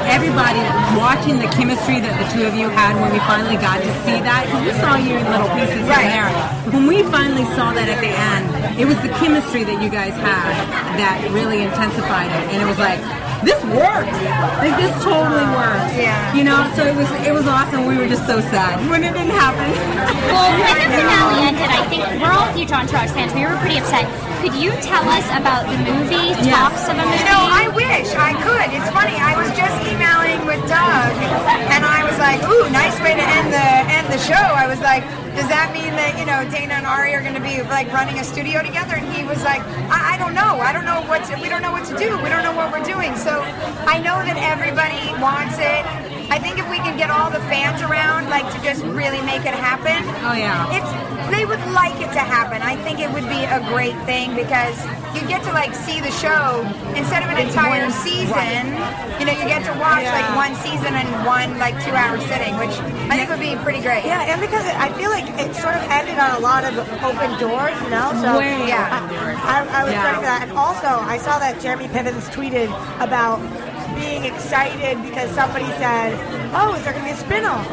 C: everybody watching the chemistry that the two of you had when we finally got to see that, because we saw you in little pieces
G: Right.
C: here there. When we finally saw that at the end, it was the chemistry that you guys had that really intensified it, and it was like. This works. Like this totally uh-huh. works.
G: Yeah.
C: You know, so it was it was awesome. We were just so sad when it didn't happen.
D: Well, when the finale ended, I think we're all huge Entourage fans. We were pretty upset. Could you tell us about the movie,
C: Yeah.
D: talks of a movie?
G: You know, I wish I could. It's funny. I was just emailing with Doug, and I was like, "Ooh, nice way to end the end the show." I was like, "Does that mean that you know Dana and Ari are going to be like running a studio together?" And he was like, "I, I don't know. I don't know what to, we don't know what to do. We don't know what we're doing." So I know that everybody wants it. I think if we can get all the fans around, like to just really make it happen.
C: Oh, yeah.
G: It's they would like it to happen. I think it would be a great thing because you get to like see the show instead of an entire season. You know, you get to watch like one season in one like two hour sitting, which I think would be pretty great.
E: Yeah, and because it, I feel like it sort of ended on a lot of open doors, you know. So
C: Way
G: Yeah.
E: I, I was
C: Yeah.
E: ready for that. And also, I saw that Jeremy Pivens tweeted about being excited because somebody said, "Oh, is there going to be a spin-off?"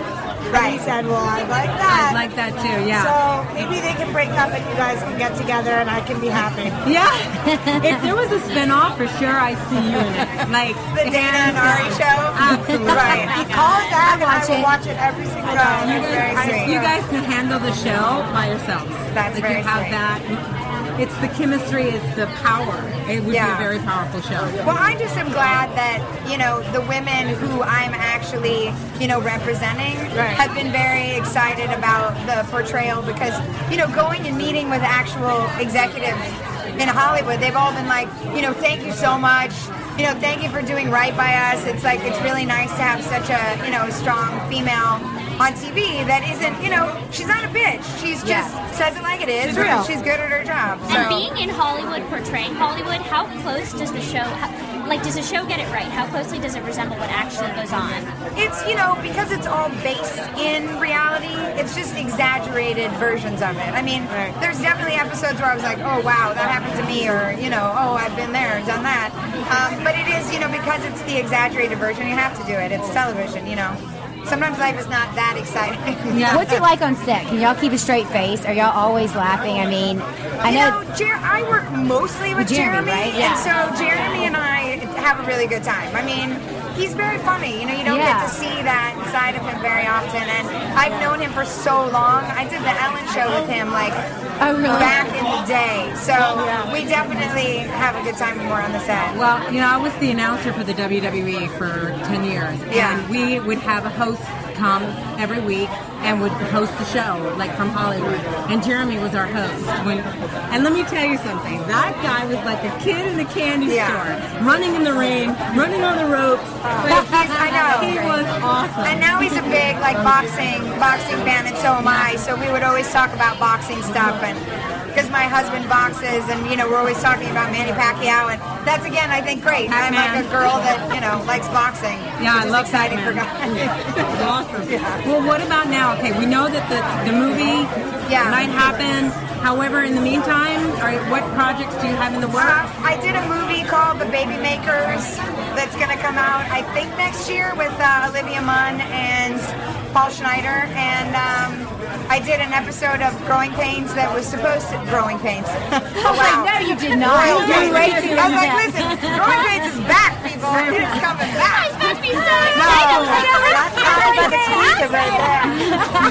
E: And he said, "Well, I like that."
C: I like that too. Yeah.
E: So maybe they can break up and you guys can get together and I can be happy.
C: Yeah. if there was a spin-off, for sure I see you in it. Like
G: The Dana and Ari show.
C: Absolutely.
G: Right.
E: Call it that and I
B: watch
E: will
B: it.
E: watch it every single time.
G: you very
C: you guys can handle the show by yourselves.
G: That's
C: like
G: very
C: you have
G: sweet.
C: that. It's the chemistry. It's the power. It would
G: Yeah.
C: be a very powerful show.
G: Well, I just am glad that you know the women who I'm actually you know representing
E: Right.
G: have been very excited about the portrayal because you know going and meeting with actual executives in Hollywood, they've all been like, you know, thank you so much. You know, thank you for doing right by us. It's like it's really nice to have such a you know strong female on TV that isn't you know she's not a bitch. She's just says it like it is.
E: She's
G: and
E: real.
G: She's good at her job. So.
D: And being in Hollywood, portraying Hollywood, how close does the show, how, like, does the show get it right? How closely does it resemble what actually goes on?
G: It's you know because it's all based in reality. It's just exaggerated versions of it. I mean, there's definitely episodes where I was like, oh wow, that happened to me, or you know, oh I've been there, done that. Um, but it is you know because it's the exaggerated version, you have to do it. It's television, you know. Sometimes life is not that exciting.
C: Yeah.
B: What's it like on set? Can y'all keep a straight face? Are y'all always laughing? I mean, I
G: You
B: know.
G: know, Jer- I work mostly with
B: With Jeremy,
G: Jeremy,
B: right? Yeah.
G: and so Jeremy and I have a really good time. I mean, he's very funny. You know, you don't
B: Yeah.
G: get to see that side of him very often, and I've known him for so long. I did the Ellen show with him like
B: Oh, really?
G: back in the day, so we definitely have a good time when we're on the set.
C: Well, you know, I was the announcer for the WWE for 10 years.
G: Yeah.
C: And we would have a host come every week and would host the show, like from Hollywood. And Jeremy was our host. When, and let me tell you something. That guy was like a kid in a candy
G: Yeah.
C: store, running in the rain, running on the ropes.
G: He's, I know.
C: He was awesome.
G: And now he's a big like boxing boxing fan, and so am I. So we would always talk about boxing stuff, and because my husband boxes, and you know we're always talking about Manny Pacquiao, and that's again I think great. I'm like a girl that you know likes boxing.
C: Yeah, I love
G: exciting for guys.
C: It's awesome. Well, what about now? Okay, we know that the, the movie
G: Yeah.
C: might happen. However, in the meantime, are, what projects do you have in the
G: Uh,
C: works?
G: I did a movie called The Baby Makers that's going to come out, I think, next year with uh, Olivia Munn and Paul Schneider. And um, I did an episode of Growing Pains that was supposed to Growing Pains.
B: I was like, no, you did not.
G: Royal
B: You're
G: Pains.
B: way too
G: I was like, listen, Growing Pains is back, people. It's coming back.
D: supposed to be so
G: No, that's not exclusive right there.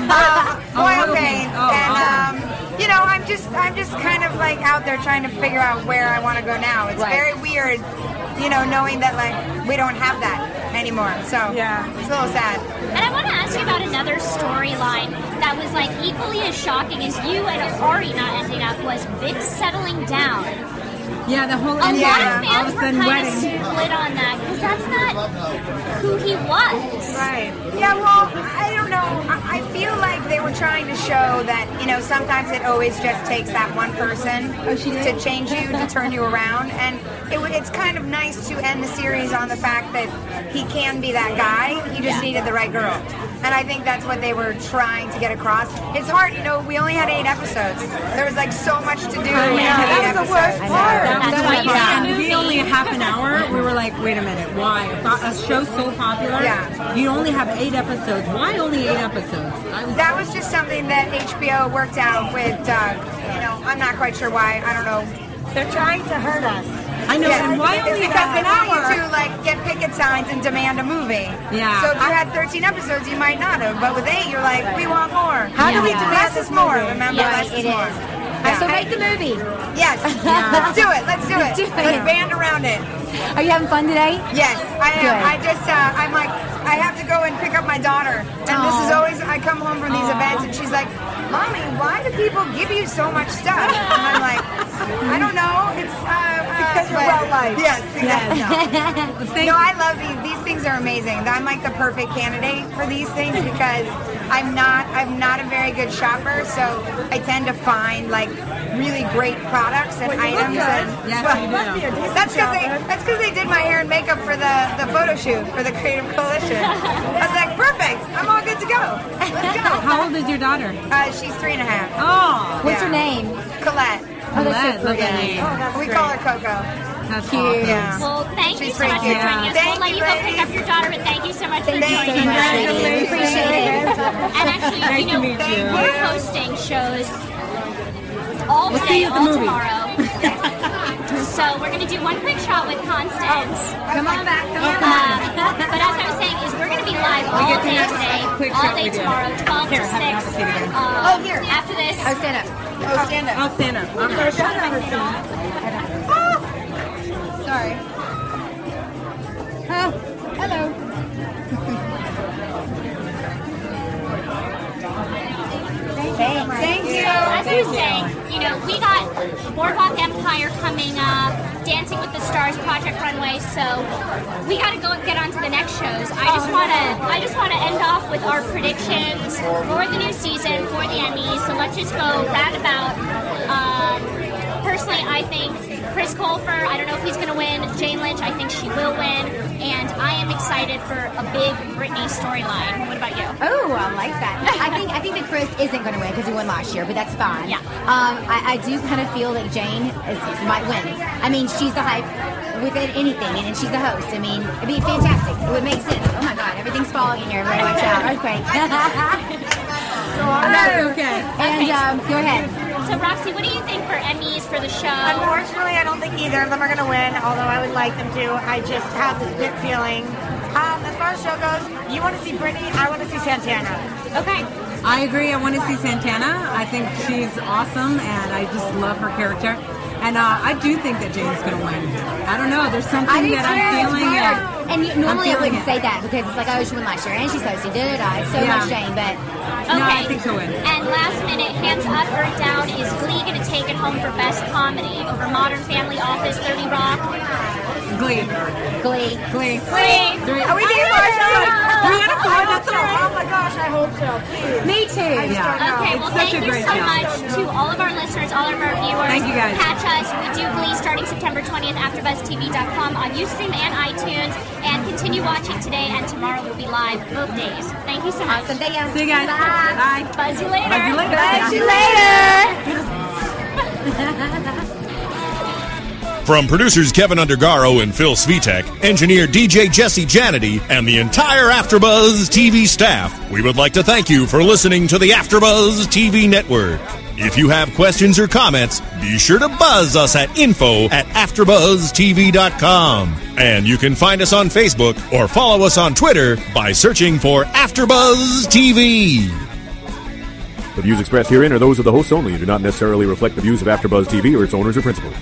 G: Uh, Royal Pains, and um, you know, I'm just, I'm just kind of like out there trying to figure out where I want to go now. It's
B: Right.
G: very weird, you know, knowing that like we don't have that anymore. So yeah, it's a little sad.
D: And I want to ask you about another storyline that was like equally as shocking as you and Ari not ending up was Vince settling down.
C: Yeah, the whole
D: A lot
C: yeah,
D: of
C: all
D: fans
C: of a
D: were
C: sudden
D: kind of split on that because that's not who he was.
G: Right. Yeah, well, I don't know. I, feel like they were trying to show that, you know, sometimes it always just takes that one person oh, to change you, to turn you around. And it, it's kind of nice to end the series on the fact that he can be that guy. He just needed the right girl. And I think that's what they were trying to get across. It's hard, you know, we only had eight episodes. There was like so much to do.
C: I
G: in
C: know. That was the worst part.
D: That's
C: That's
D: why you
C: why
D: did a
C: to be
D: movie.
C: only a half an hour, we were like, wait a minute, why? A show so popular,
G: Yeah.
C: you only have eight episodes. Why only eight episodes? Was,
G: That was just something that HBO worked out with Doug. You know, I'm not quite sure why. I don't know.
E: They're trying to hurt us.
C: I know,
G: Yeah,
C: and why
G: it's
C: only
G: because they
C: an hour?
G: you to like get picket signs and demand a movie.
C: Yeah.
G: So if you had 13 episodes, you might not have. But with eight, you're like, we want more.
E: How do we
G: Yeah.
E: demand
G: Less
E: this
G: is more. Remember,
B: Yeah,
G: less is more.
B: is.
G: Yeah.
B: So make the movie.
G: Yes. Let's do it. Let's do it.
B: Let's do it.
G: Let's band around it.
B: Are you having fun today?
G: Yes, I am.
B: Good.
G: I just, uh, I'm like, I have to go and pick up my daughter. And this is always, I come home from these events and she's like, Mommy, why do people give you so much stuff? And I'm like, I don't know. It's, uh, uh,
E: Because you're well-liked.
G: Yes, exactly. No. No, I love these. These things are amazing. I'm like the perfect candidate for these things because I'm not I'm not a very good shopper, so I tend to find like really great products and
E: Well,
G: items. And,
C: Yes,
G: well,
C: you
E: Must be a
C: do.
G: that's because they that's because they did my hair and makeup for the the photo shoot for the Creative Coalition. I was like, perfect. I'm all good to go. Let's go.
C: How old is your daughter?
G: Uh, she's three and a half.
C: Oh,
B: What's her name?
G: Colette.
B: Oh, that's
C: Colette,
B: so
C: love that
E: Oh, that's
G: We
E: great.
G: call her Coco.
C: that's
B: Cute.
C: awesome.
G: Yeah.
D: Well, thank you so much for
G: pretty
D: joining us.
G: Thank
D: we'll let
G: you,
D: you go pick up your daughter, but thank you so much
B: Thank
D: for
B: you
D: joining
B: so much,
D: us.
B: ladies. We appreciate it.
D: and actually,
C: nice
D: you know,
C: you.
D: we're hosting shows all
C: We'll
D: today,
C: see you at the
D: all
C: movie.
D: tomorrow. so we're going to do one quick shot with Constance.
G: Oh, come on back. Come on back.
D: We're going to be live all
C: get to
D: day
C: do
D: today,
C: quick
D: all day tomorrow, 12
C: Here,
D: to 6.
C: have a seat again.
D: Um,
G: Oh, here.
D: After this,
B: Oh, stand up.
G: Oh, stand up.
C: I'll stand up. I'm
E: There's another scene.
G: Sorry. Thank you.
D: as we were saying, you know, we got Boardwalk Empire coming up, Dancing with the Stars, Project Runway, so we got to go get on to the next shows. I just want to, I just want to end off with our predictions for the new season for the Emmys. So let's just go roundabout. Um, personally, I think Chris Colfer. I don't know if he's going to win. Jane Lynch. I think she will win, and I am excited for a big Brittany storyline. What about you?
B: Oh, I like that. I think I think that Chris isn't going to win because he won last year, but that's fine.
D: Yeah.
B: Um, I, I do kind of feel that Jane is, might win. I mean, she's the hype within anything, and she's the host. I mean, it'd be fantastic. It would make sense. Oh my God, everything's falling in here. Everybody watch out. Earthquake.
C: That's okay.
B: and um, go ahead.
D: So Roxy, what do you think for Emmys for the show?
E: Unfortunately, I don't think either of them are going to win, although I would like them to. I just have this good feeling. Um, as far as show goes, you want to see Brittany, I want to see Santana.
D: Okay.
C: I agree. I want to see Santana. I think she's awesome, and I just love her character. And uh, I do think that Jane's going to win. I don't know. There's something
B: I
C: that I'm
B: too. It's
C: feeling.
B: Hard.
C: and-
B: And you, normally I wouldn't
C: it.
B: say that because it's like, oh, she won last year, and she's hosting. Da da da. It's so
C: Yeah.
B: much Jane, but
D: Okay.
C: No, I think she'll win.
D: And last minute, hands up or down, is Glee going to take it home for best comedy over Modern Family, Office, 30 Rock?
C: Glee.
B: Glee.
C: Glee.
D: Glee.
C: Three.
E: Are we being
D: Oh,
C: Three out of four. That's all.
E: Oh my gosh, I hope so. Please.
B: Me too.
C: Yeah.
D: Okay, well, thank you so
C: show.
D: much to all of our listeners, all of our viewers.
C: Thank you, guys.
D: Catch us. We do Glee starting September 20th, AfterBuzzTV.com on Ustream and iTunes. And continue watching today, and tomorrow we'll be live both days. Thank you so much.
B: Awesome. Thank you.
C: See you guys.
B: Bye.
C: Bye.
D: Buzz you later.
C: Buzz you later.
B: See you later.
A: From producers Kevin Undergaro and Phil Svitek, engineer DJ Jesse Janity, and the entire AfterBuzz TV staff, we would like to thank you for listening to the AfterBuzz TV network. If you have questions or comments, be sure to buzz us at info at AfterBuzzTV.com. And you can find us on Facebook or follow us on Twitter by searching for AfterBuzz TV.
H: The views expressed herein are those of the hosts only and do not necessarily reflect the views of AfterBuzz TV or its owners or principals.